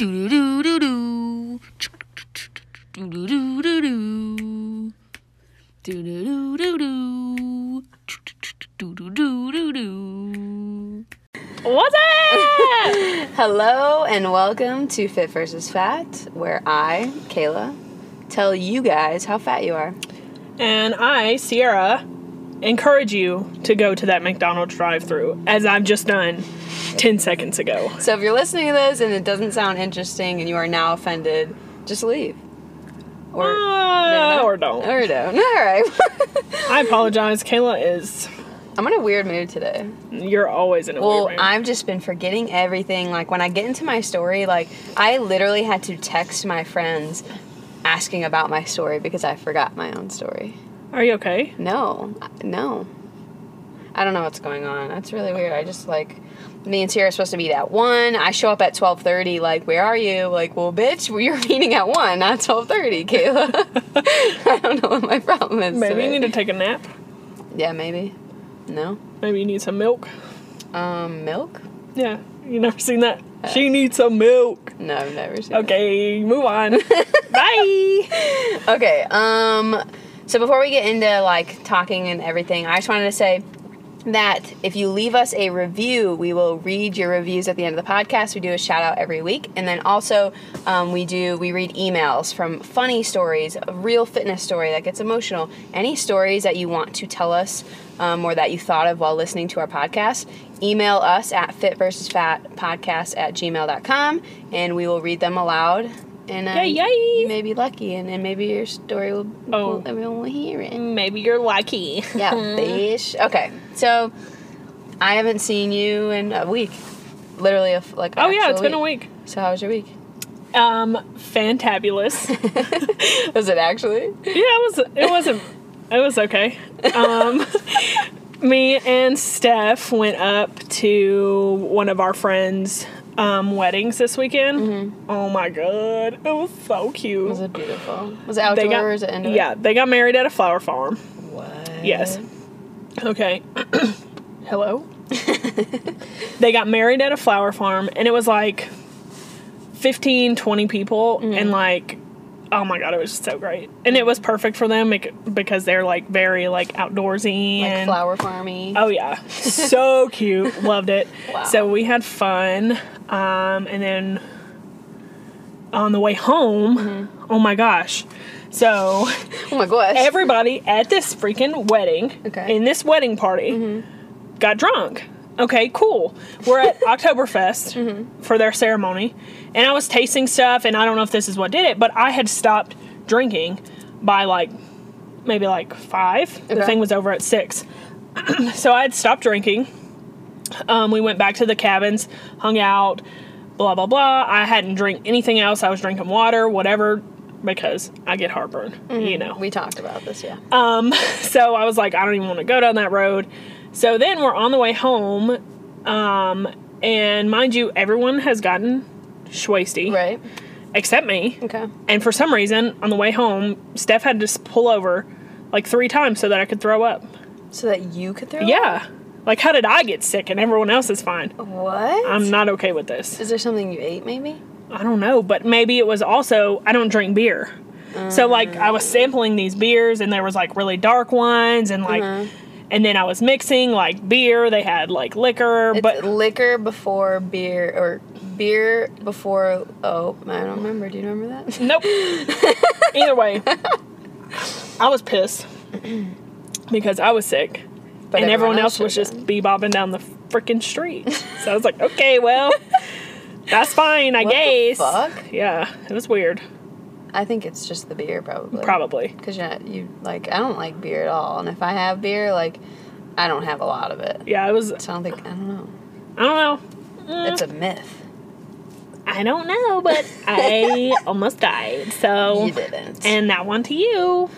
Do do do do. Do do do do do. Do do do do do. Do do do do do. What's up? Hello and welcome to Fit versus Fat, where I, Kayla, tell you guys how fat you are. and I, Sierra, encourage you to go to that McDonald's drive-through as I've just done 10 seconds ago. So if you're listening to this and it doesn't sound interesting and you are now offended, just leave. Or Uh, no. or don't. Or don't. All right. I apologize. Kayla is. I'm in a weird mood today. You're always in a Well, weird mood. Well, I've just been forgetting everything. Like when I get into my story, like I literally had to text my friends asking about my story because I forgot my own story. Are you okay? No, no. I don't know what's going on. That's really weird. I just like me and Sierra are supposed to meet at one. I show up at twelve thirty. Like, where are you? Like, well, bitch, you're meeting at one, not twelve thirty, Kayla. I don't know what my problem is. Maybe you need to take a nap. Yeah, maybe. No. Maybe you need some milk. Um, milk? Yeah, you never seen that? She needs some milk. No, I've never seen. Okay, move on. Bye. Okay. Um. So before we get into like talking and everything, I just wanted to say that if you leave us a review, we will read your reviews at the end of the podcast. We do a shout out every week, and then also um, we do we read emails from funny stories, a real fitness story that gets emotional, any stories that you want to tell us um, or that you thought of while listening to our podcast. Email us at fit versus fat podcast at gmail.com and we will read them aloud. And uh, Yay, yay. you may be lucky, and, and maybe your story will, Oh. will everyone will hear it. Maybe you're lucky. Yeah, fish. Okay, so I haven't seen you in a week. Literally, a, like. Oh yeah, it's been a week. So how was your week? Um, fantabulous. Was it actually? Yeah, it was. It wasn't. It was okay. Um, me and Steph went up to one of our friends' um, weddings this weekend. Oh my god, it was so cute. Was it beautiful? Was it outdoor got- or was it indoor? Yeah, they got married at a flower farm. What? Yes. Okay. Hello. they got married at a flower farm, and it was like 15, 20 people, Mm-hmm. and like, oh my god, it was just so great, and it was perfect for them because they're like very like outdoorsy Like and flower farmy. Oh yeah, so cute. Loved it. Wow. So we had fun, um, and then on the way home, Mm-hmm. oh my gosh. So Oh my gosh. everybody at this freaking wedding, Okay. in this wedding party, got drunk. Okay, cool. We're at Oktoberfest for their ceremony, and I was tasting stuff, and I don't know if this is what did it, but I had stopped drinking by like maybe like five. The thing was over at six, so I had stopped drinking. Um, we went back to the cabins, hung out, blah blah blah. I hadn't drank anything else. I was drinking water, whatever, because I get heartburn. You know. we talked about this, yeah. Um, so I was like, I don't even want to go down that road. So then we're on the way home, um, and mind you, everyone has gotten schwasty right. except me. Okay. And for some reason, on the way home, Steph had to pull over like three times so that I could throw up. So that you could throw. Up? Yeah. Like, how did I get sick and everyone else is fine? What? I'm not okay with this. Is there something you ate? Maybe. I don't know, but maybe it was also I don't drink beer. So like I was sampling these beers and there was like really dark ones and like and then I was mixing like beer, they had like liquor, It's but liquor before beer or beer before. Oh, I don't remember. Do you remember that? nope. Either way, I was pissed because I was sick But and everyone, else was just bebobbing down the freaking street. so I was like, okay, well, that's fine, I What the guess. fuck? Yeah, it was weird. I think it's just the beer, probably. Probably. Because you, you like, I don't like beer at all, and if I have beer, like, I don't have a lot of it. Yeah, it was. So I don't think I don't know. I don't know. Mm. It's a myth. I don't know, but I almost died. So You didn't. and that one to you.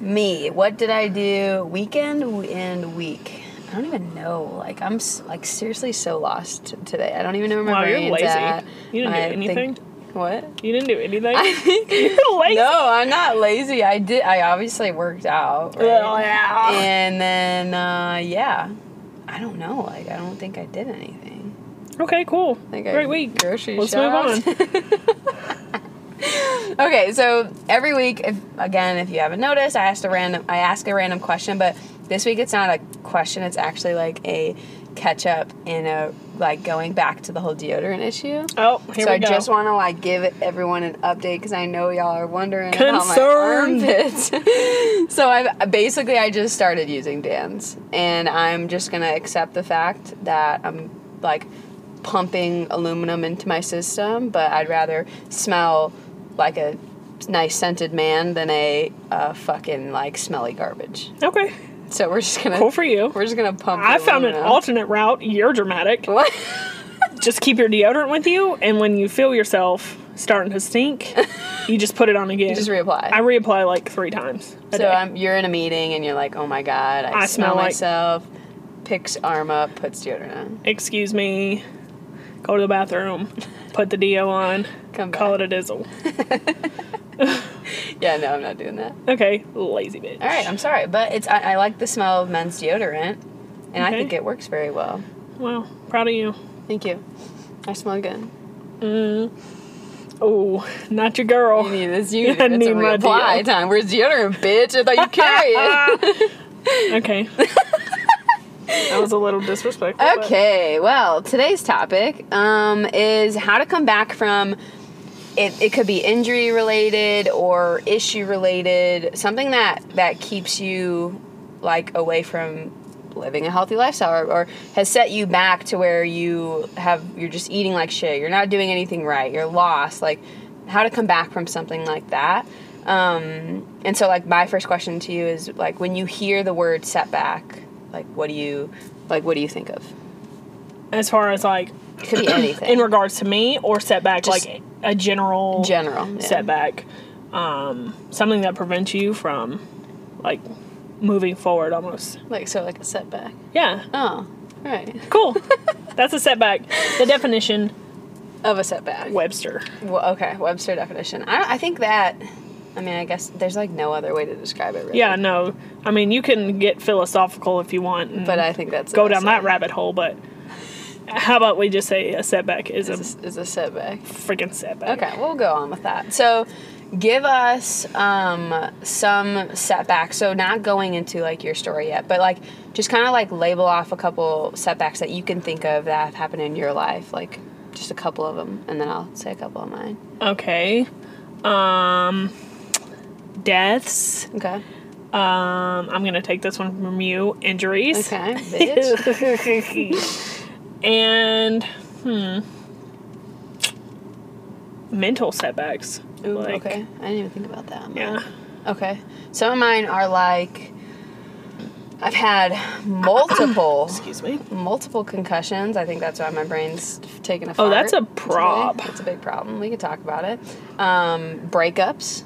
Me, what did I do weekend and week? I don't even know. Like I'm like seriously so lost today. I don't even know where my Wow, you're lazy. at. You didn't do I think- anything? What? You didn't do anything. I think You're lazy. No, I'm not lazy. I did. I obviously worked out. right? Oh, yeah. And then uh, yeah, I don't know. Like I don't think I did anything. Okay, cool. Like Great week. grocery Let's move on. Okay, so every week, if again, if you haven't noticed, I asked a random, I ask a random question, but this week it's not a question; it's actually like a catch up in a like going back to the whole deodorant issue. Oh, here so we I go. just want to like give everyone an update because I know y'all are wondering about my Concerned. armpits. so I basically I just started using Dan's, and I'm just gonna accept the fact that I'm like pumping aluminum into my system, but I'd rather smell like a nice scented man than a uh, fucking like smelly garbage. okay, So we're just gonna cool for you. we're just gonna pump. I found an aluminum. alternate route. You're dramatic. What? Just keep your deodorant with you, and when you feel yourself starting to stink, you just put it on again. just reapply. I reapply like three times. So you're in a meeting and you're like, oh my god, I, I smell, smell like- myself. Picks arm up, puts deodorant on. Excuse me. Go to the bathroom. Put the deo on. Come Call back. it a dizzle. Yeah, no, I'm not doing that. Okay, lazy bitch. All right, I'm sorry, but it's I, I like the smell of men's deodorant, and I think it works very well. Well, proud of you. Thank you. I smell good. Oh, not your girl. You need this. You I it's need a my reapply deo. time. Where's deodorant, bitch? I thought you carry it. Okay. that was a little disrespectful. but- Okay, well, today's topic um, is how to come back from it, it could be injury related or issue related, something that that keeps you like away from living a healthy lifestyle or, or has set you back to where you have you're just eating like shit, you're not doing anything right, you're lost, like how to come back from something like that. Um, and so like my first question to you is like when you hear the word setback, like what do you like what do you think of? As far as like It could be anything. in regards to me or setback, Just like a general general yeah. setback, um, something that prevents you from like moving forward almost. Like so like a setback. Yeah, Oh, right. cool. That's a setback. The definition Of a setback. Webster. Well, okay, Webster definition. I, I think that. I mean, I guess there's like no other way to describe it. Really. Yeah, no. I mean, you can get philosophical if you want, But I think that's go down that rabbit hole. But how about we just say a setback is a Is a, is a setback. freaking setback? Okay, we'll go on with that. So, give us um, some setbacks. So, not going into like your story yet, but like just kind of like label off a couple setbacks that you can think of that have happened in your life, like just a couple of them, and then I'll say a couple of mine. Okay. Um, deaths. Okay. Um, I'm gonna take this one from you. Injuries. Okay, bitch. and hmm, mental setbacks. Ooh, Like, okay. I didn't even think about that. Yeah. Okay. Some of mine are like I've had multiple Excuse me. multiple concussions. I think that's why my brain's taking a Oh, that's a today. prob. That's a big problem. We could talk about it. Um, breakups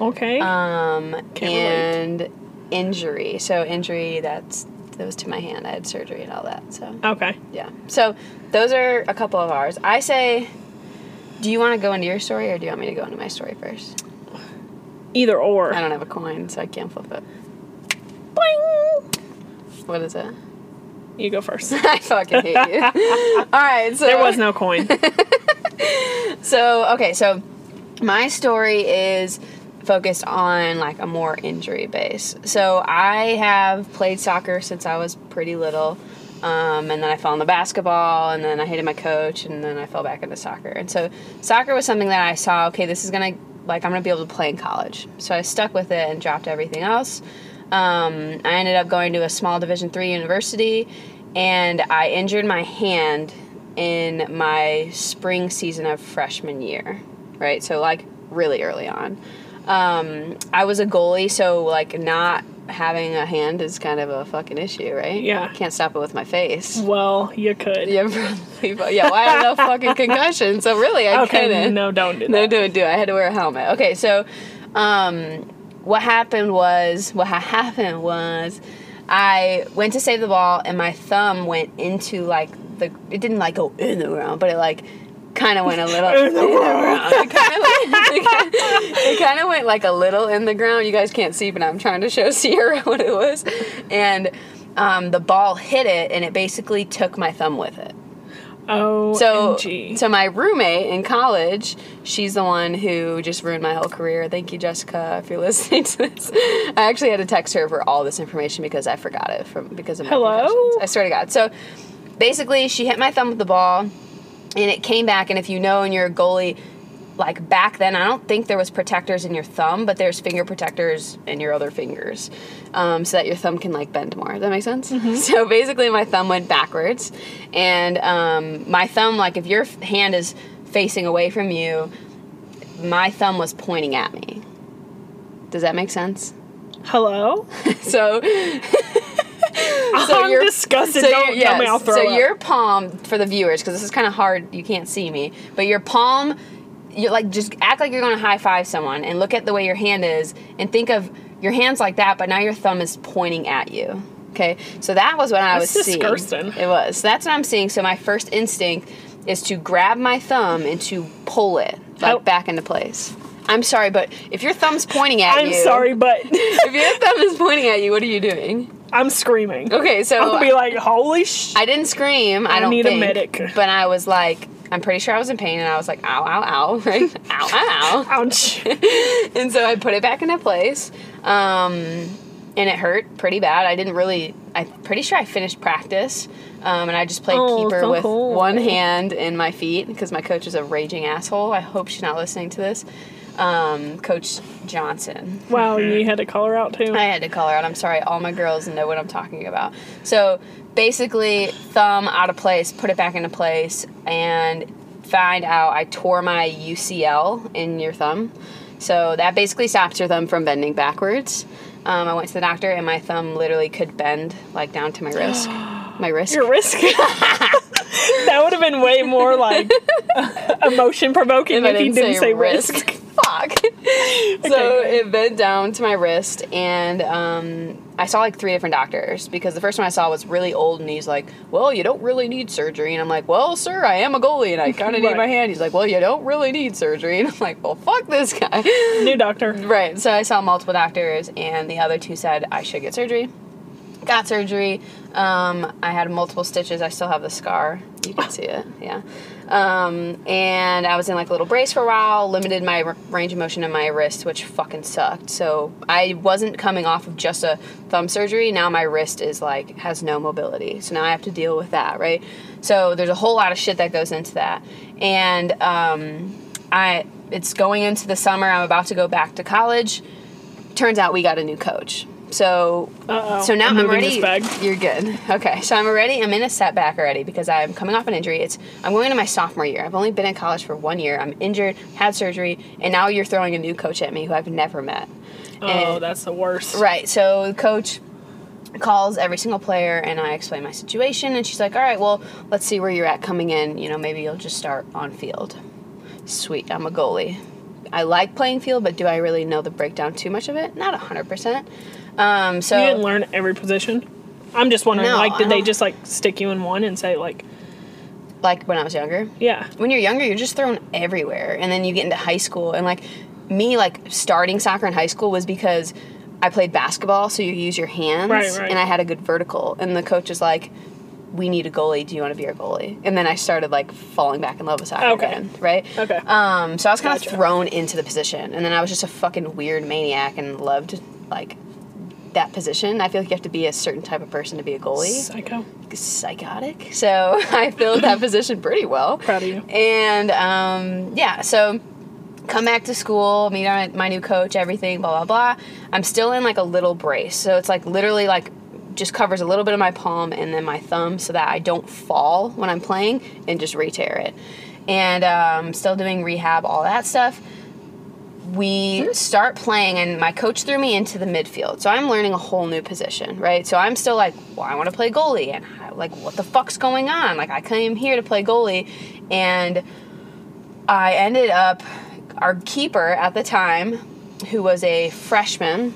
Okay. um, Can't relate. and injury. So injury that's that was to my hand. I had surgery and all that. So okay. yeah. So those are a couple of ours. I say, do you want to go into your story or do you want me to go into my story first? Either or. I don't have a coin, so I can't flip it. Boing! What is it? You go first. I fucking hate you. All right, so There was no coin. So okay, so my story is focused on like a more injury base. So I have played soccer since I was pretty little. Um, and then I fell into basketball, and then I hated my coach, and then I fell back into soccer. And so, soccer was something that I saw. Okay, this is gonna like I'm gonna be able to play in college. So I stuck with it and dropped everything else. Um, I ended up going to a small Division three university, and I injured my hand in my spring season of freshman year. Right, so like really early on. Um, I was a goalie, so like not having a hand is kind of a fucking issue, right? Yeah. I Can't stop it with my face. well, you could. Yeah, probably, but yeah. Well, I had no fucking concussion, so really, I Okay, couldn't. no, don't do that. No, do it, do it. I had to wear a helmet. Okay, so, um, what happened was, what ha- happened was, I went to save the ball, and my thumb went into like the. It didn't like go in the ground, but it like kind of went a little In the ground. It kind of went, it kind of went like a little in the ground. You guys can't see, but I'm trying to show Sierra what it was, and um, the ball hit it, and it basically took my thumb with it. Oh, So, so my roommate in college, she's the one who just ruined my whole career. Thank you, Jessica, if you're listening to this. I actually had to text her for all this information because I forgot it from because of my Hello? concussions. I swear to God. So, basically, she hit my thumb with the ball, and it came back. And if you know, and you're a goalie, like back then, I don't think there was protectors in your thumb, but there's finger protectors in your other fingers, um, so that your thumb can like bend more. Does that make sense? So basically, my thumb went backwards, and um, my thumb, like if your hand is facing away from you, my thumb was pointing at me. Does that make sense? Hello? So, I'm disgusted. Don't your- tell me. I'll throw so up. your palm for the viewers because this is kind of hard you can't see me but your palm you like just act like you're going to high five someone and look at the way your hand is and think of your hands like that but now your thumb is pointing at you okay so that was what i was That's seeing disgusting. it was so that's what i'm seeing so my first instinct is to grab my thumb and to pull it like How- back into place i'm sorry but if your thumb's pointing at you I'm sorry, but if your thumb is pointing at you what are you doing I'm screaming. okay so I'll be like, holy sh. I didn't scream. I, I don't need a medic. But I was like, I'm pretty sure I was in pain, and I was like, ow, ow, ow, right? ow, ow, Ouch. and so I put it back into place, um, and it hurt pretty bad. I didn't really. I'm pretty sure I finished practice, um, and I just played Oh, keeper so with cool. one hand in my feet because my coach is a raging asshole. I hope she's not listening to this. Um, coach Johnson. Wow, you had to call her out too. I had to call her out. I'm sorry. All my girls know what I'm talking about. So basically, thumb out of place, put it back into place, and find out I tore my UCL in your thumb. So that basically stops your thumb from bending backwards. Um, I went to the doctor, and my thumb literally could bend like down to my wrist. My wrist. Your wrist. that would have been way more like emotion provoking if, you didn't say, risk. Fuck. so it bent down to my wrist, and um, I saw like three different doctors because the first one I saw was really old, and he's like, "Well, you don't really need surgery," and I'm like, "Well, sir, I am a goalie, and I kind of need my hand." He's like, "Well, you don't really need surgery," and I'm like, "Well, fuck this guy." New doctor. Right. So I saw multiple doctors, and the other two said I should get surgery. Got surgery. Um, I had multiple stitches. I still have the scar. You can see it. Yeah. Um, and I was in like a little brace for a while. Limited my r- range of motion in my wrist, which fucking sucked. So I wasn't coming off of just a thumb surgery. Now my wrist is like has no mobility. So now I have to deal with that. Right. So there's a whole lot of shit that goes into that. And um, I it's going into the summer. I'm about to go back to college. Turns out we got a new coach. So Uh-oh. so now I'm I'm, ready. You're good. Okay, so I'm already. I'm in a setback already because I'm coming off an injury. It's I'm going into my sophomore year. I've only been in college for one year. I'm injured, had surgery, and now you're throwing a new coach at me who I've never met. Oh, And- that's the worst. Right. So the coach calls every single player and I explain my situation and she's like, "All right, well, let's see where you're at coming in. You know, maybe you'll just start on field." Sweet. I'm a goalie. I like playing field, but do I really know the breakdown too much of it? Not 100%. Um, so You didn't learn every position. I'm just wondering, No, like, did they just like stick you in one and say like, like when I was younger, yeah, when you're younger, you're just thrown everywhere. And then you get into high school. And like me, like starting soccer in high school was because I played basketball, so you use your hands. Right, right. And I had a good vertical. And the coach was like, we need a goalie. Do you want to be our goalie? And then I started like falling back in love with soccer Okay. again, right? Okay. Um, so I was kind Gotcha. of thrown into the position, and then I was just a fucking weird maniac and loved like that position. I feel like you have to be a certain type of person to be a goalie psycho. psychotic. So I filled that position pretty well. Proud of you. And um, yeah, so come back to school, meet my, my new coach, everything, blah, blah, blah. I'm still in like a little brace. So it's like literally like just covers a little bit of my palm and then my thumb so that I don't fall when I'm playing and just re tear it. And um, still doing rehab, all that stuff we mm-hmm. start playing and my coach threw me into the midfield. So i'm learning a whole new position right? So i'm still like well i want to play goalie and I, like what the fuck's going on? Like i came here to play goalie and i ended up our keeper at the time who was a freshman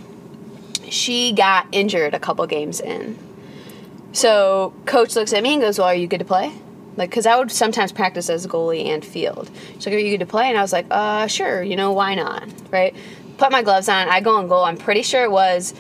she got injured a couple games in. So coach looks at me and goes well are you good to play like because i would sometimes practice as goalie and field she's like are you good to play and i was like uh sure you know why not right put my gloves on i go on goal i'm pretty sure it was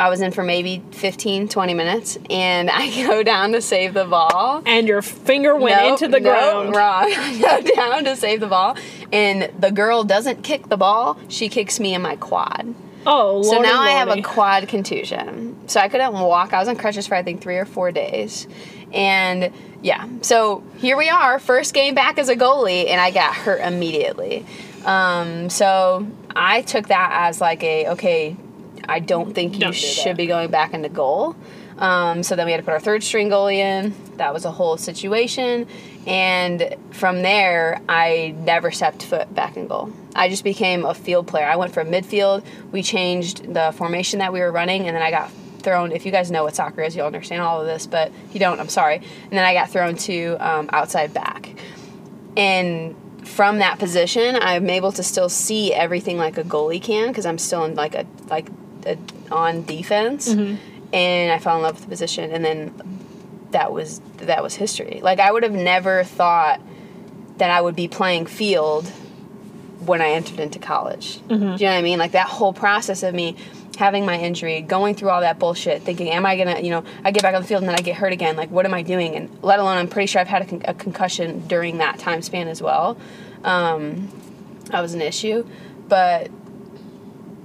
I was in for maybe 15, 20 minutes, and I go down to save the ball. And your finger went Nope, into the nope, ground. Wrong. I go down to save the ball, and the girl doesn't kick the ball. She kicks me in my quad. Oh, So lordy, now I have a quad contusion. So I couldn't walk. I was on crutches for I think three or four days. And yeah, so here we are, first game back as a goalie, and I got hurt immediately. Um, so I took that as like a okay, I don't think you Don't do should be going back into goal. Um, so then we had to put our third string goalie in. That was a whole situation. And from there, I never stepped foot back in goal. I just became a field player. I went from midfield. We changed the formation that we were running, and then I got thrown. If you guys know what soccer is, you'll understand all of this. But if you don't, I'm sorry. And then I got thrown to um, outside back. And from that position, I'm able to still see everything like a goalie can because I'm still in like a like a, on defense. And I fell in love with the position, and then that was that was history. Like I would have never thought that I would be playing field when I entered into college. Do you know what I mean? Like that whole process of me having my injury, going through all that bullshit, thinking, am I gonna, you know, I get back on the field and then I get hurt again. Like, what am I doing? And let alone, I'm pretty sure I've had a, con- a concussion during that time span as well. Um, that was an issue, but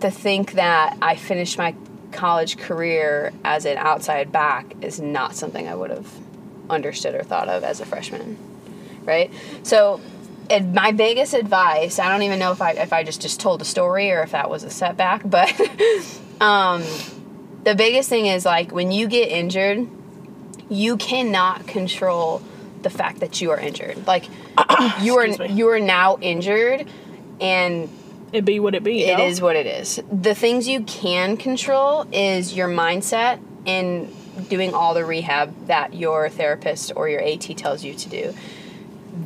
to think that I finished my college career as an outside back is not something I would have understood or thought of as a freshman, right? So, and my biggest advice, I don't even know if I if I just just told a story or if that was a setback, but um, the biggest thing is like when you get injured, you cannot control the fact that you are injured. Like you are you are now injured and It be what it be. it is what it is. The things you can control is your mindset and doing all the rehab that your therapist or your AT tells you to do.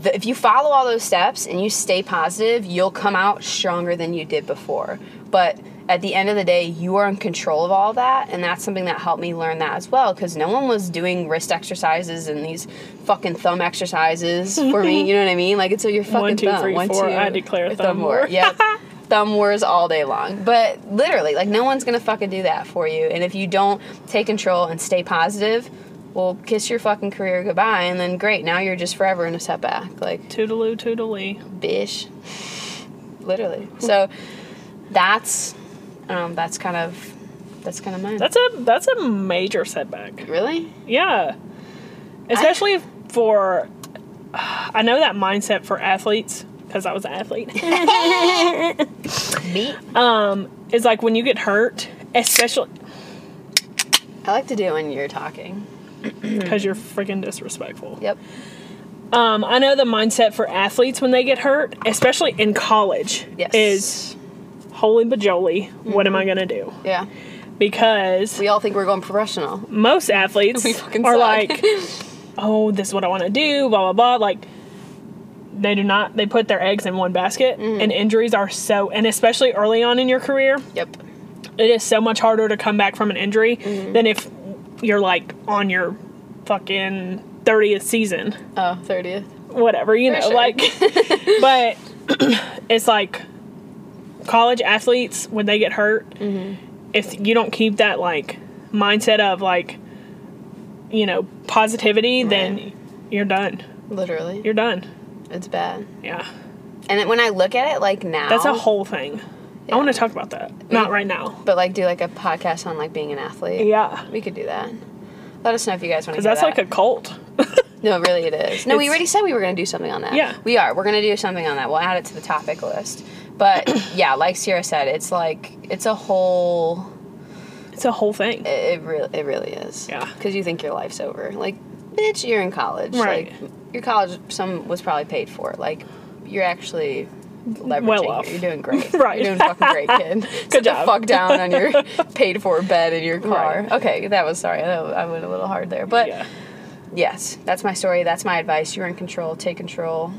The, if you follow all those steps and you stay positive, you'll come out stronger than you did before. But at the end of the day, you are in control of all that, and that's something that helped me learn that as well. Because no one was doing wrist exercises and these fucking thumb exercises for me. You know what I mean? Like it's a your fucking One, two, thumb. three, One, four. two, I declare thumb, thumb war. war. Yeah, thumb wars all day long. But literally, like no one's gonna fucking do that for you. And if you don't take control and stay positive, well, kiss your fucking career goodbye. And then great, now you're just forever in a setback. Like Toodaloo, toodaloo. bish, literally. So that's um, that's kind of that's kind of mine. That's a that's a major setback. really Yeah. Especially for I know that mindset for athletes because I was an athlete. me. um is like when you get hurt, especially I like to do it when you're talking. Because you're freaking disrespectful. Yep. Um, I know the mindset for athletes when they get hurt, especially in college, Yes. is holy bajoli, what am I gonna do? yeah. Because We all think we're going professional. most athletes are suck. like, oh, this is what I want to do, blah blah blah. Like they do not. They put their eggs in one basket, Mm-hmm. and injuries are so, and especially early on in your career, Yep. it is so much harder to come back from an injury Mm-hmm. than if you're like on your fucking thirtieth season, Oh, 30th. whatever you know, sure. like. but it's like college athletes when they get hurt, Mm-hmm. if you don't keep that like mindset of like, you know, positivity, then you're done. Literally. You're done. It's bad. Yeah. And then when I look at it like now, That's a whole thing. I want to talk about that. Not right now. but like do like a podcast on like being an athlete. Yeah. We could do that. Let us know if you guys want to. Because that's like a cult. no, really, it is. No, we already said we were going to do something on that. Yeah. we are. We're going to do something on that. We'll add it to the topic list. But yeah, like Sierra said, it's like it's a whole. it's a whole thing. It, it really, it really is. Yeah. Because you think your life's over. Like, bitch, you're in college. Right. Like, your college, some was probably paid for. Like, you're actually leveraging. Well here. off. You're doing great. Right. You're doing fucking great, kid. Sit job. fuck down on your paid for bed in your car. Right. Okay, that was sorry. I, I went a little hard there, but yeah. yes, that's my story. That's my advice. You're in control. Take control.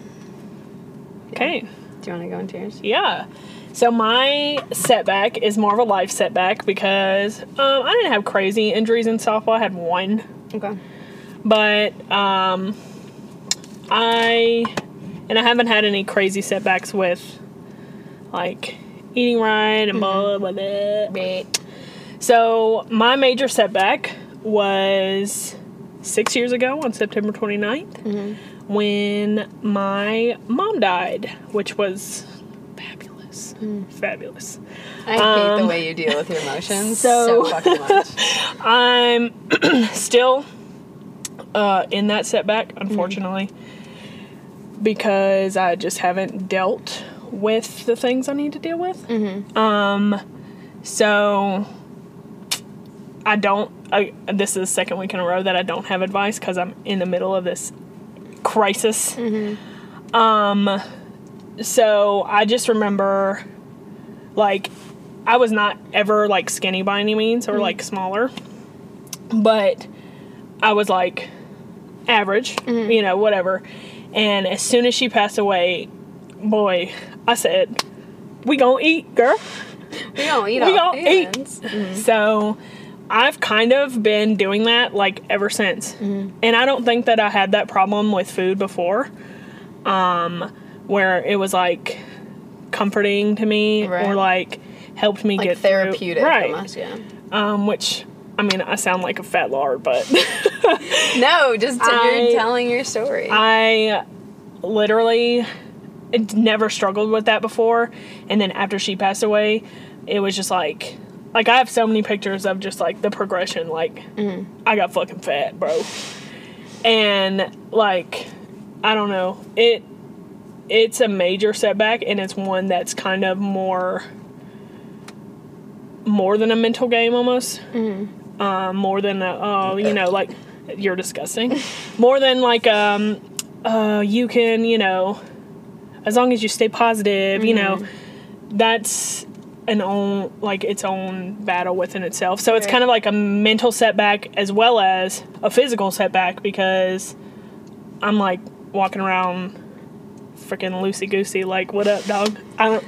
Okay. Do you want to go into yours? Yeah. So my setback is more of a life setback because um, I didn't have crazy injuries in softball. I had one, Okay. but um, I and I haven't had any crazy setbacks with like eating right and blah mm-hmm. blah blah. Great. So, my major setback was six years ago on September 29th mm-hmm. when my mom died, which was fabulous. Mm. Fabulous. I hate the um, way you deal with your emotions so, so- fucking much. I'm still uh, in that setback, unfortunately, because I just haven't dealt with the things I need to deal with. Um, so I don't. I, this is the second week in a row that I don't have advice because I'm in the middle of this crisis. Um, so I just remember, like, I was not ever like skinny by any means or like smaller, but I was like average, you know, whatever. And as soon as she passed away, boy, I said, "We gonna eat, girl." We don't eat We all gonna eat. humans. So I've kind of been doing that like ever since. And I don't think that I had that problem with food before. Um where it was like comforting to me Right. or like helped me Like get through- therapeutic right? almost, yeah. Um, which I mean, I sound like a fat lard, but No, just I- you're telling your story. I literally it never struggled with that before. And then after she passed away, it was just like, like I have so many pictures of just like the progression. Like mm-hmm. I got fucking fat, bro. And like, I don't know, it it's a major setback, and it's one that's kind of more more than a mental game almost. Mm-hmm. Um, more than a, oh, you know, like you're disgusting. more than like um, uh, you can, you know, as long as you stay positive, you know, that's an own like its own battle within itself. So it's kind of like a mental setback as well as a physical setback because I'm like walking around freaking loosey goosey like what up dog? I don't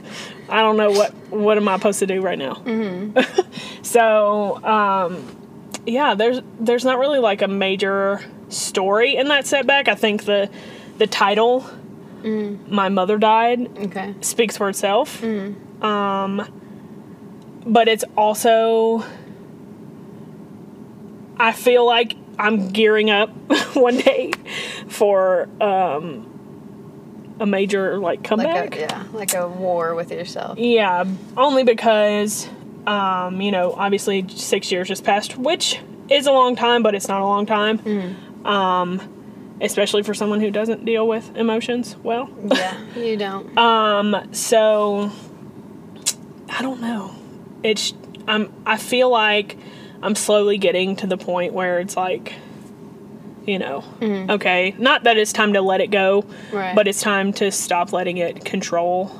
i don't know what what am i supposed to do right now? So um yeah there's there's not really like a major story in that setback i think the the title my mother died okay. speaks for itself. Um, but it's also, I feel like I'm gearing up one day for um, a major like comeback. Like a, yeah, like a war with yourself. Yeah, only because, um, you know, obviously six years just passed, which is a long time, but it's not a long time. Um, especially for someone who doesn't deal with emotions well. Yeah, you don't. Um, so I don't know. It's I'm I feel like I'm slowly getting to the point where it's like you know, okay, not that it's time to let it go, Right. but it's time to stop letting it control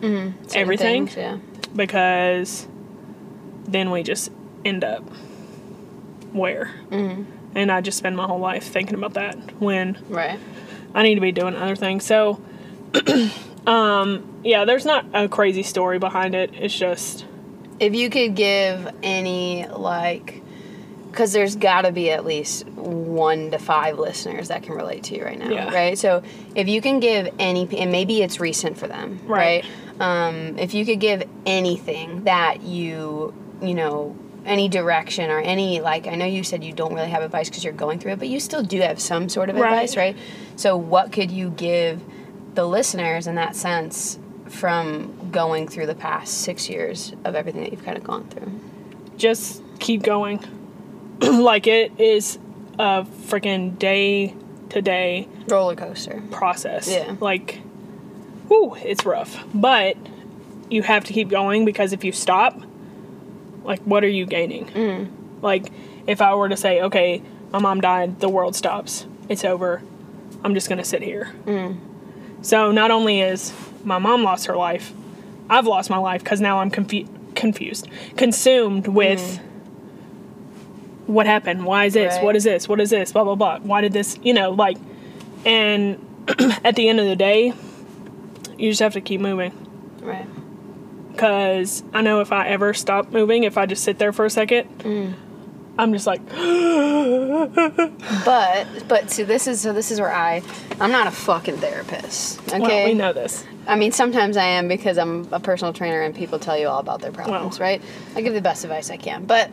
Certain everything things, yeah. because then we just end up where. And I just spend my whole life thinking about that when Right. I need to be doing other things. So, um, yeah, there's not a crazy story behind it. It's just, If you could give any like, because there's got to be at least one to five listeners that can relate to you right now, Yeah. right? So if you can give any, and maybe it's recent for them, Right. right? Um, if you could give anything that you, you know, any direction or any like, I know you said you don't really have advice because you're going through it, but you still do have some sort of Right. advice, right? So what could you give the listeners in that sense? From going through the past six years of everything that you've kind of gone through. just keep going. like, it is a freaking day to day roller coaster. process. Yeah. Like, whew, it's rough. But you have to keep going because if you stop, like, what are you gaining? Mm. Like, if I were to say, okay, my mom died, the world stops, it's over, I'm just to sit here. Mm. So, not only is my mom lost her life, I've lost my life because now I'm confu- confused, consumed with what happened? Why is this? Mm. Right. What is this? What is this? Blah, blah, blah. Why did this, you know, like, and at the end of the day, you just have to keep moving. Right. Because I know if I ever stop moving, if I just sit there for a second, mm. I'm just like, But but so this is so this is where I I'm not a fucking therapist. Okay. well, we know this. I mean, sometimes I am because I'm a personal trainer and people tell you all about their problems, Well. right? I give the best advice I can, but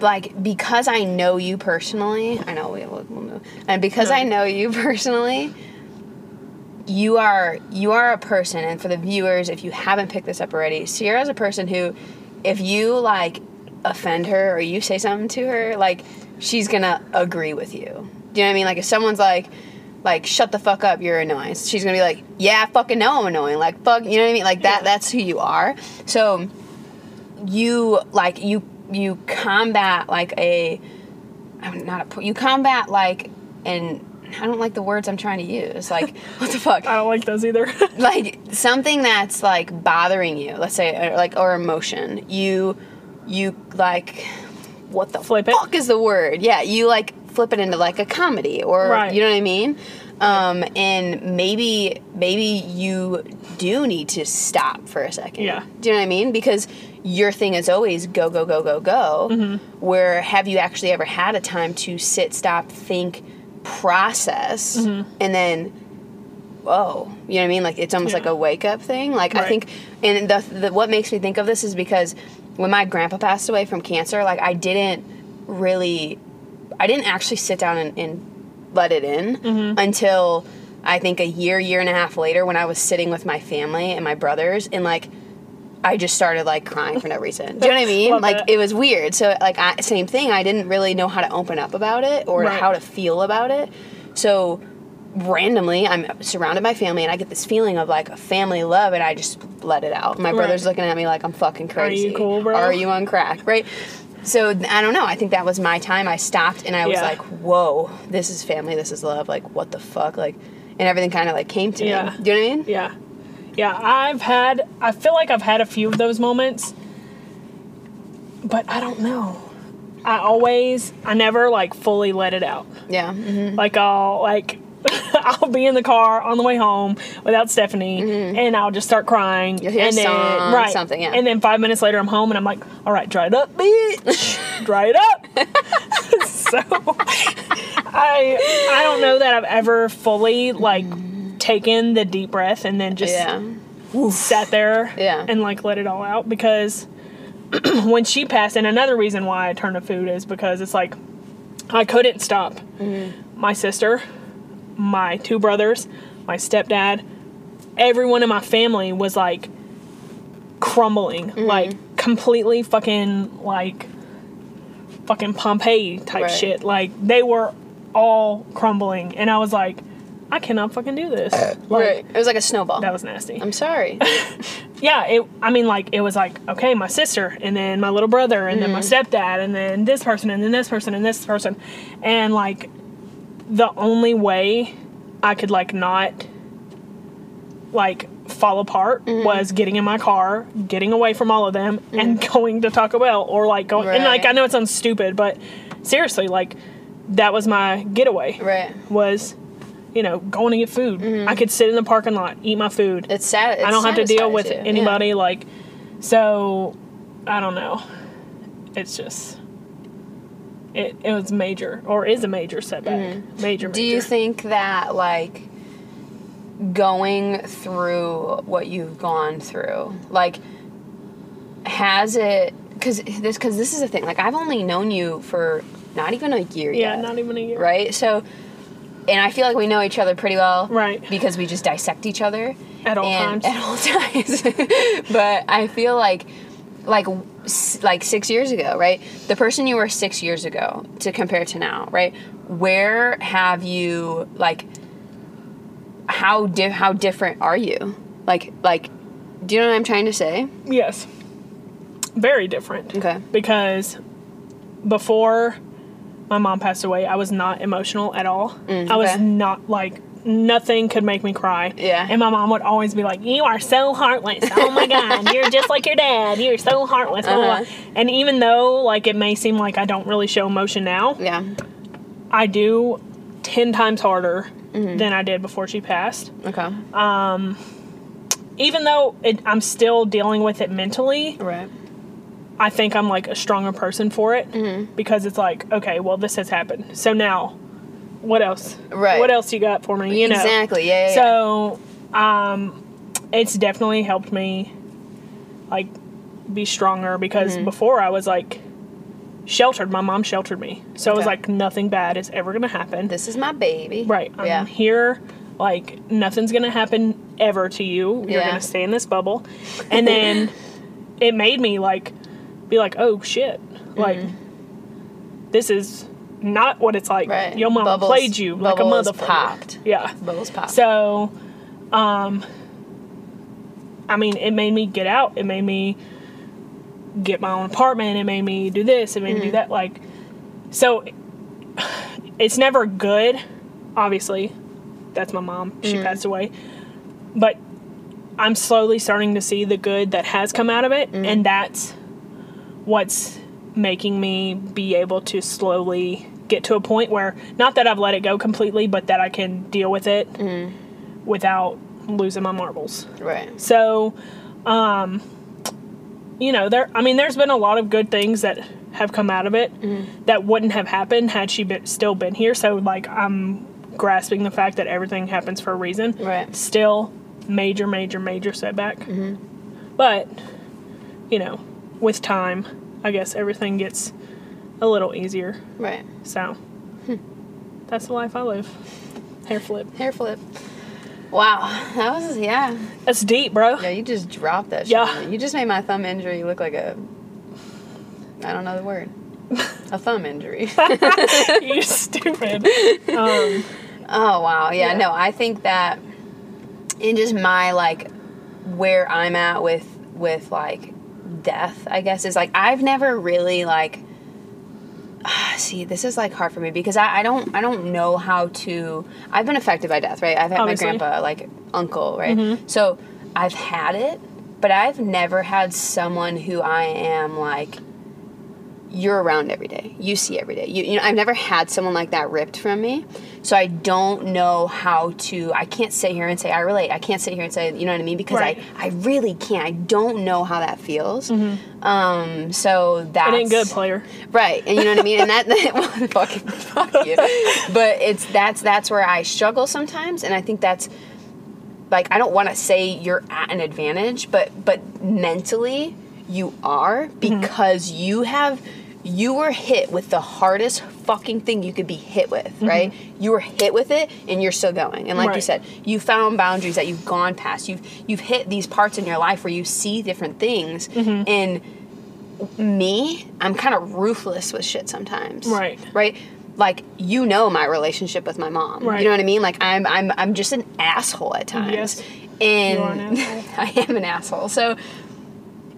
like because I know you personally, I know we will we'll move, and because I know you personally, you are you are a person, and for the viewers, if you haven't picked this up already, Sierra's a person who, if you like offend her or you say something to her, like she's gonna agree with you. Do you know what I mean? Like if someone's like, like shut the fuck up, you're annoying. She's gonna be like, yeah, I fucking know I'm annoying. Like fuck, you know what I mean? Like that. Yeah. That's who you are. So you like you you combat like a I'm not a you combat like and I don't like the words I'm trying to use. Like what the fuck? I don't like those either. like something that's like bothering you let's say or like or emotion you you like what the Flip fuck is the word yeah you like flip it into like a comedy or Right. you know what i mean um and maybe maybe you do need to stop for a second Yeah. do you know what i mean because your thing is always go go go go go Mm-hmm. where have you actually ever had a time to sit stop think process Mm-hmm. and then whoa you know what i mean like it's almost Yeah. like a wake up thing like i think and the, the what makes me think of this is because when my grandpa passed away from cancer like i didn't really i didn't actually sit down and, and let it in Mm-hmm. until i think a year year and a half later when i was sitting with my family and my brothers and like I just started like crying for no reason. Do you know what I mean? Like that. it was weird. So like I, same thing. I didn't really know how to open up about it or Right. how to feel about it. So randomly, I'm surrounded by family and I get this feeling of like family love, and I just let it out. My brother's Right. looking at me like I'm fucking crazy. Are you cool, bro? Are you on crack? Right. So I don't know. I think that was my time. I stopped and I was Yeah. like, "Whoa, this is family. This is love. Like, what the fuck? Like, and everything kind of like came to Yeah. me. Do you know what I mean? Yeah. Yeah, I've had, I feel like I've had a few of those moments, but I don't know. I always, I never like fully let it out. Yeah. mhm. Like, I'll, like, I'll be in the car on the way home without Stephanie, and I'll just start crying. Mm-hmm. You'll hear and then, song, right, something, yeah. And then five minutes later, I'm home, and I'm like, "All right, dry it up, bitch, dry it up." so, I, I don't know that I've ever fully like taken the deep breath and then just Yeah. sat there Yeah. and like let it all out because when she passed and another reason why I turned to food is because it's like I couldn't stop. Mm-hmm. My sister, my two brothers, my stepdad, everyone in my family was like crumbling, Mm-hmm. like completely fucking like fucking Pompeii type Right. shit. Like they were all crumbling and I was like I cannot fucking do this. Like right. It was like a snowball. that was nasty I'm sorry. yeah it i mean like it was like okay my sister and then my little brother and then my mm. stepdad and then this person and then this person and this person and like the only way i could like not like fall apart mm-hmm. was getting in my car getting away from all of them mm. and going to taco bell or like going and like i know it sounds stupid but seriously like that was my getaway right. was you know going to get food i could sit in the parking lot eat my food It's sad. It I don't have to deal with you. Yeah. anybody like so I don't know. It's just it it was major or is a major setback. Major major. Mm-hmm. Do you think that like going through what you've gone through, like has it cuz this cuz this is the thing. Like I've only known you for not even a year yeah, yet. not even a year. right? So and I feel like we know each other pretty well. Right. Because we just dissect each other At all times. At all times. but I feel like like like 6 years ago, right? The person you were 6 years ago to compare to now, right? Where have you like how di- how different are you? Like like do you know what I'm trying to say? Yes. Very different. Okay. Because before my mom passed away, I was not emotional at all. I was Mm, okay. not like nothing could make me cry. Yeah. And my mom would always be like, "You are so heartless. Oh my god, you're just like your dad. You're so heartless." blah, blah, blah." Uh-huh. And even though like it may seem like I don't really show emotion now, Yeah. I do 10 times harder Mm-hmm. than I did before she passed. Okay. Um, even though it, I'm still dealing with it mentally, right. I think I'm like a stronger person for it Mm-hmm. because it's like, okay, well, this has happened. So now, what else? Right. What else you got for me? You know. Exactly. Yeah. yeah. So, um, it's definitely helped me, like, be stronger because Mm-hmm. before I was like sheltered. My mom sheltered me, so it was like nothing bad is ever gonna happen. this is my baby. Right. I'm Yeah. here. Like nothing's gonna happen ever to you. You're Yeah. gonna stay in this bubble, and then it made me like be like, oh shit, like this is not what it's like. Mm-hmm. Right. Your mom Bubbles- played you like a motherfucker. popped. Yeah. Bubbles pop. So, um, I mean, it made me get out. It made me get my own apartment. It made me do this. It made Mm-hmm. me do that. Like, so it's never good. Obviously, that's my mom. She Mm-hmm. passed away, but I'm slowly starting to see the good that has come out of it, Mm-hmm. and that's what's making me be able to slowly get to a point where not that I've let it go completely, but that I can deal with it Mm-hmm. without losing my marbles. right. So, um, you know, there. I mean, there's been a lot of good things that have come out of it Mm-hmm. that wouldn't have happened had she been, still been here. So, like, I'm grasping the fact that everything happens for a reason. Right. Still, major, major, major setback. Mm-hmm. But, you know, with time, I guess everything gets a little easier. Right. So, that's the life I live. Hair flip. Hair flip. Wow. That was yeah. That's deep, bro. Yeah, you just dropped that shit. Yeah. You just made my thumb injury look like a I don't know the word. A thumb injury. you stupid. Um, Oh wow, yeah, Yeah. no, I think that in just my like where I'm at with with like death, I guess is like I've never really like see this is like hard for me because I, I don't I don't know how to I've been affected by death, right? I've had Obviously. my grandpa, like uncle, right? Mm-hmm. So I've had it, but I've never had someone who I am like you're around every day. You see every day. You, you know, I've never had someone like that ripped from me. So I don't know how to I can't sit here and say I relate. I can't sit here and say, you know what I mean? Because Right. I I really can't. I don't know how that feels. Um so that's it ain't good, player. Right, and you know what I mean, and that, that well, fucking fuck you. But it's that's that's where I struggle sometimes, and I think that's like I don't want to say you're at an advantage, but but mentally you are because you have you were hit with the hardest fucking thing you could be hit with, right? You were hit with it and you're still going. And like you said, you found boundaries that you've gone past. You've you've hit these parts in your life where you see different things and me, I'm kind of ruthless with shit sometimes. Right. Right? Like you know my relationship with my mom. Right. You know what I mean? Like I'm I'm I'm just an asshole at times. Yes. And an. I am an asshole. So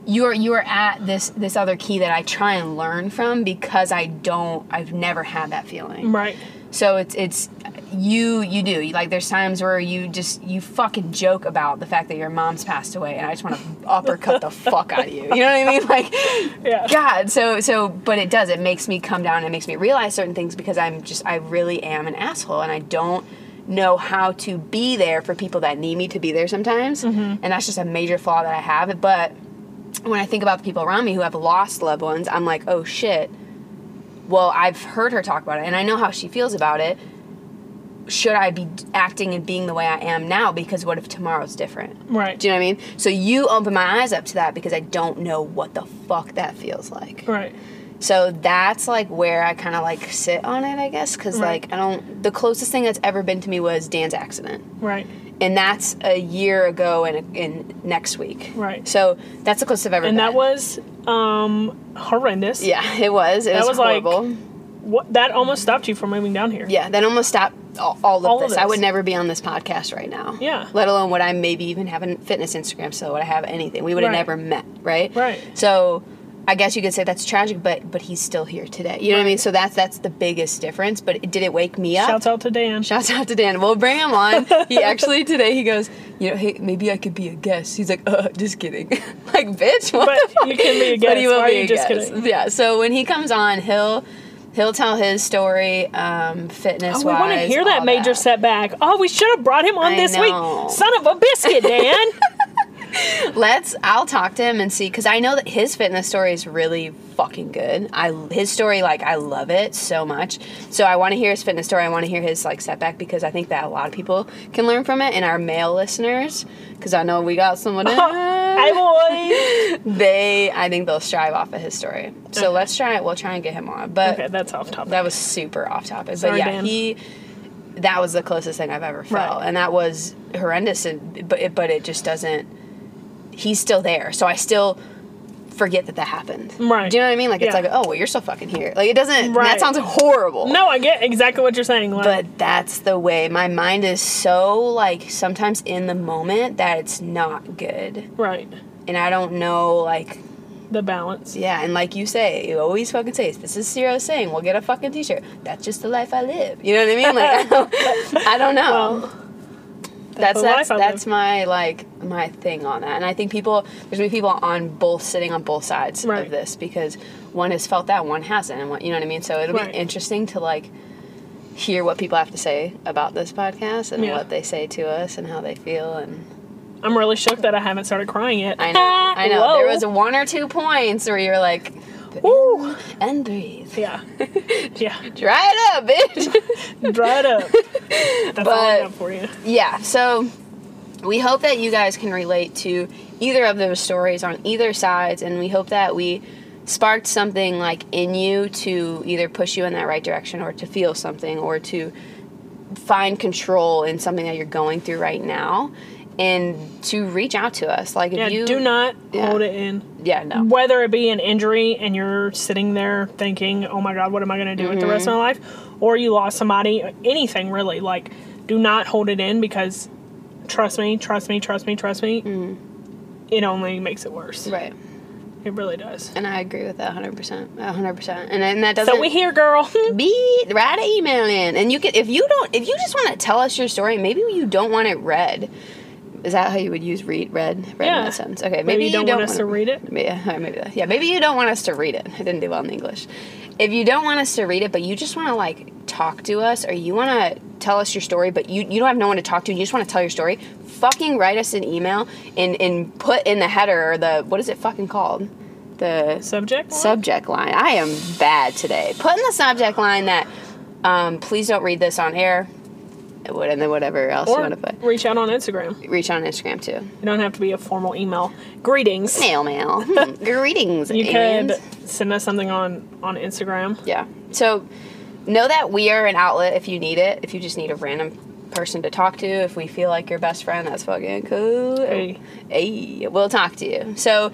you're you're at this this other key that I try and learn from because I don't I've never had that feeling. Right. So it's it's you you do like there's times where you just you fucking joke about the fact that your mom's passed away and I just want to uppercut the fuck out of you. You know what I mean? Like Yeah. God, so so but it does. It makes me come down and it makes me realize certain things because I'm just I really am an asshole and I don't know how to be there for people that need me to be there sometimes. Mm-hmm. And that's just a major flaw that I have. But when I think about the people around me who have lost loved ones, I'm like, "Oh shit." Well, I've heard her talk about it and I know how she feels about it. Should I be acting and being the way I am now because what if tomorrow's different? Right. Do you know what I mean? So you open my eyes up to that because I don't know what the fuck that feels like. Right. So that's like where I kind of like sit on it, I guess, because Right. like I don't. The closest thing that's ever been to me was Dan's accident, Right. And that's a year ago and in next week. Right. So that's the closest I've ever And been. that was um horrendous. yeah, it was. It That was, was, like, horrible. What that almost stopped you from moving down here. yeah, that almost stopped all, all of All of this. I would never be on this podcast right now. Yeah. Let alone would I maybe even have a fitness Instagram? So would I have anything? We would have Right. never met, right? Right. So I guess you could say that's tragic, but but he's still here today. You know what I mean? So that's that's the biggest difference. But it, did it wake me up? Shouts out to Dan. Shouts out to Dan. We'll bring him on. He actually today he goes, you know, hey, maybe I could be a guest. He's like, uh, just kidding. like, bitch, what But the fuck? you can be a guest. But he will Why be you a just guest. kidding? Yeah. So when he comes on, he'll he'll tell his story, um, fitness Oh, we want to hear that major setback. Oh, we should have brought him on I this know. week. Son of a biscuit, Dan. Let's. I'll talk to him and see because I know that his fitness story is really fucking good. I his story like I love it so much. So I want to hear his fitness story. I want to hear his like setback because I think that a lot of people can learn from it. And our male listeners, because I know we got someone. Hey, boy. they, I think they'll strive off of his story. So Okay. let's try it. We'll try and get him on. But Okay, that's off topic. that was super off topic. Sorry, but yeah, Dan. he. That was the closest thing I've ever felt, Right. and that was horrendous. And but it, but it just doesn't. He's still there, so I still forget that that happened. Right. Do you know what I mean? Like it's like, oh well, you're still fucking here. Like it doesn't. Right. That sounds horrible. No, I get exactly what you're saying. Like, But that's the way my mind is so like sometimes in the moment that it's not good, right, and I don't know like the balance. Yeah, and like you say, you always fucking say, this is Sierra saying, we'll get a fucking t-shirt. That's just the life I live. You know what I mean? Like, I don't, I don't know. Well, that's that's, that's my like my thing on that. And I think people there's be people on both sitting on both sides Right. of this because one has felt that, one hasn't, and what you know what I mean. So it'll Right. be interesting to like hear what people have to say about this podcast and Yeah. what they say to us and how they feel and I'm really shook that I haven't started crying yet. I know I know there was one or two points where you're like Woo. and breathe. Yeah, yeah. Dry it up, bitch. Dry it up. That's all I got for you. yeah, so we hope that you guys can relate to either of those stories on either sides, and we hope that we sparked something like in you to either push you in that right direction or to feel something or to find control in something that you're going through right now and to reach out to us like if Yeah, you do not Yeah. hold it in. yeah no Whether it be an injury and you're sitting there thinking, "Oh my God, what am I going to do with the rest of my mm-hmm. life?" or you lost somebody, anything really. Like, do not hold it in because, trust me, trust me, trust me, trust me. Mm. It only makes it worse. right It really does. and i agree with that 100% 100% and, and that doesn't So we here, girl. be write an email in and you can if you don't if you just want to tell us your story maybe you don't want it read is that how you would use read read read in Yeah. that sentence okay maybe, Maybe you don't want us wanna- to read it? yeah maybe that. yeah maybe you don't want us to read it i didn't do well in english if you don't want us to read it but you just want to like talk to us or you want to tell us your story but you, you don't have no one to talk to and you just want to tell your story fucking write us an email and and put in the header or the what is it fucking called the Subject. line? subject line. I am bad today. Put in the subject line that um, please don't read this on air. And then whatever else you want to put. reach out on Instagram. Reach on Instagram too. You don't have to be a formal email. Greetings. Mail mail. Greetings. You aliens. could send us something on on Instagram. Yeah. So know that we are an outlet if you need it. If you just need a random person to talk to, if we feel like your best friend, that's fucking cool. Hey. Hey, we'll talk to you. So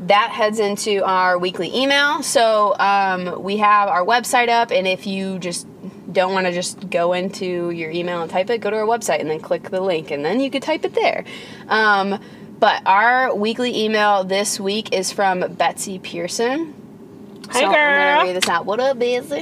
that heads into our weekly email. So um, we have our website up, and if you just don't want to just go into your email and type it, go to our website and then click the link, and then you could type it there. Um, but our weekly email this week is from Betsy Pearson. Hey, So I'm girl. gonna read this out. What up, Busy?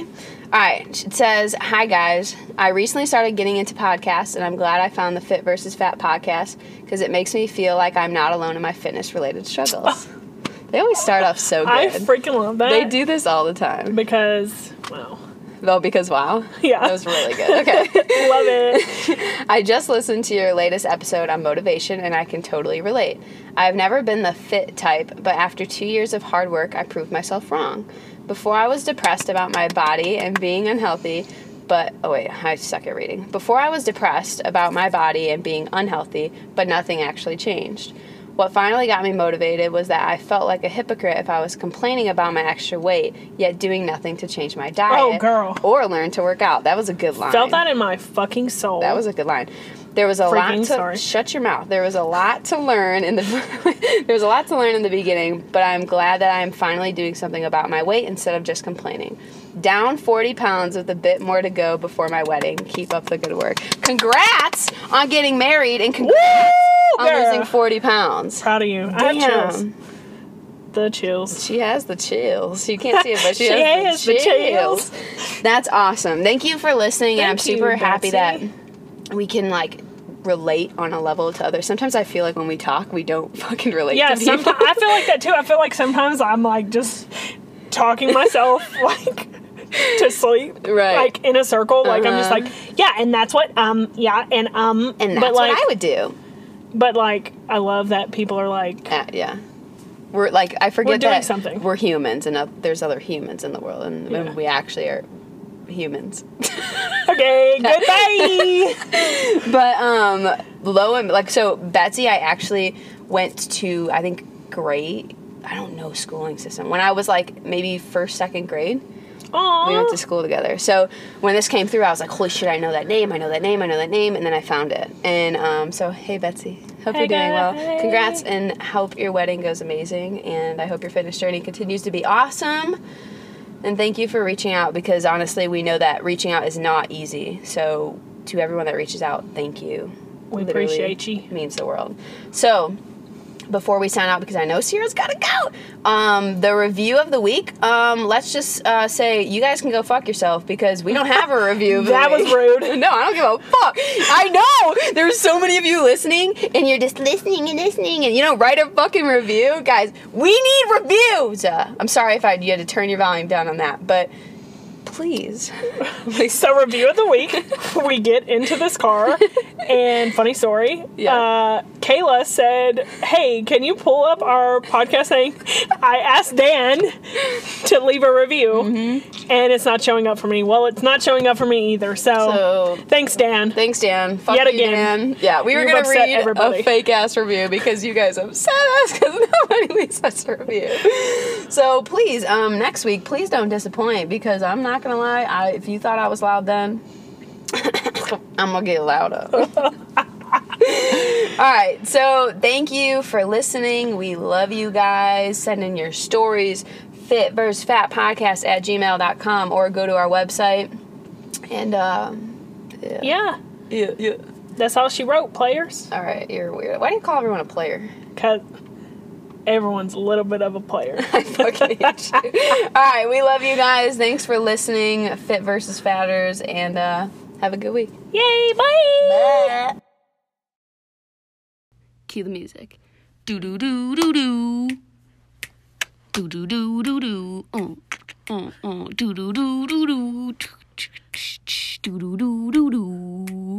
All right. It says, "Hi guys. I recently started getting into podcasts, and I'm glad I found the Fit versus Fat podcast because it makes me feel like I'm not alone in my fitness-related struggles." they always start off so good. I freaking love that. they do this all the time. because well, Well, because wow, Yeah. that was really good. Okay. love it. I just listened to your latest episode on motivation and I can totally relate. I've never been the fit type, but after two years of hard work, I proved myself wrong. Before I was depressed about my body and being unhealthy, but oh wait, I suck at reading. Before I was depressed about my body and being unhealthy, but nothing actually changed. What finally got me motivated was that I felt like a hypocrite if I was complaining about my extra weight, yet doing nothing to change my oh, diet Oh, girl. or learn to work out. That was a good line. Felt that in my fucking soul. That was a good line. There was a Freaking lot to sorry. shut your mouth. There was a lot to learn in the there was a lot to learn in the beginning, but I'm glad that I am finally doing something about my weight instead of just complaining. Down 40 pounds with a bit more to go before my wedding. Keep up the good work. Congrats on getting married and congrats on losing 40 pounds. proud of you. I have chills. The chills. She has the chills. You can't see it, but she, She has, has the, the chills. That's awesome. Thank you for listening, and I'm Thank you, super happy Betsy. that we can like relate on a level to others. Sometimes I feel like when we talk, we don't fucking relate Yeah, to sometimes I feel like that too. I feel like sometimes I'm like just talking myself like to sleep, Right. Like in a circle. Like I'm just Uh-huh. like, yeah, and that's what um, yeah, and um, and that's but like, what I would do. But like, I love that people are like, Uh, yeah. We're like I forget doing that something. we're humans and uh, there's other humans in the world and Yeah. we actually are humans. okay, goodbye. but um low and like so Betsy I actually went to I think grade I don't know schooling system. When I was like maybe first second grade, Aww. we went to school together. So when this came through, I was like, "Holy shit! I know that name. I know that name. I know that name." And then I found it. And um, so, hey, Betsy, hope Hey, you're doing well. Congrats, and hope your wedding goes amazing. And I hope your fitness journey continues to be awesome. And thank you for reaching out because honestly, we know that reaching out is not easy. So to everyone that reaches out, thank you. We Literally appreciate you. Means the world. So before we sign out because I know Sierra's gotta go. Um, the review of the week. Um, let's just uh, say you guys can go fuck yourself because we don't have a review. That was rude. no, I don't give a fuck. I know there's so many of you listening, and you're just listening and listening, and you don't write a fucking review, guys. We need reviews. Uh, I'm sorry if I you had to turn your volume down on that, but please. So review of the week, we get into this car, and funny story. Yeah. Uh, Kayla said, "Hey, can you pull up our podcast thing?" I asked Dan to leave a review, Mm-hmm. and it's not showing up for me. Well, it's not showing up for me either. So, So thanks, Dan. Thanks, Dan. Fuck Yet you, again. Dan. Yeah, we were You've gonna read everybody. a fake ass review because you guys upset us because nobody leaves us a review. So please, um, next week, please don't disappoint because I'm not gonna lie. I, if you thought I was loud then, I'm gonna get louder. All right, so thank you for listening. We love you guys. Send in your stories, fit versus fat podcast at gmail.com or go to our website. And, uh, yeah, yeah, yeah. that's all she wrote, players. All right, you're weird. Why do you call everyone a player? Because everyone's a little bit of a player. I fucking hate you. All right, we love you guys. Thanks for listening. Fit versus fatters, and uh, have a good week. Yay! Bye. Cue the music. Do do do do do. Do do do do do. Uh, uh, uh. Do do do do do. Do do do do do.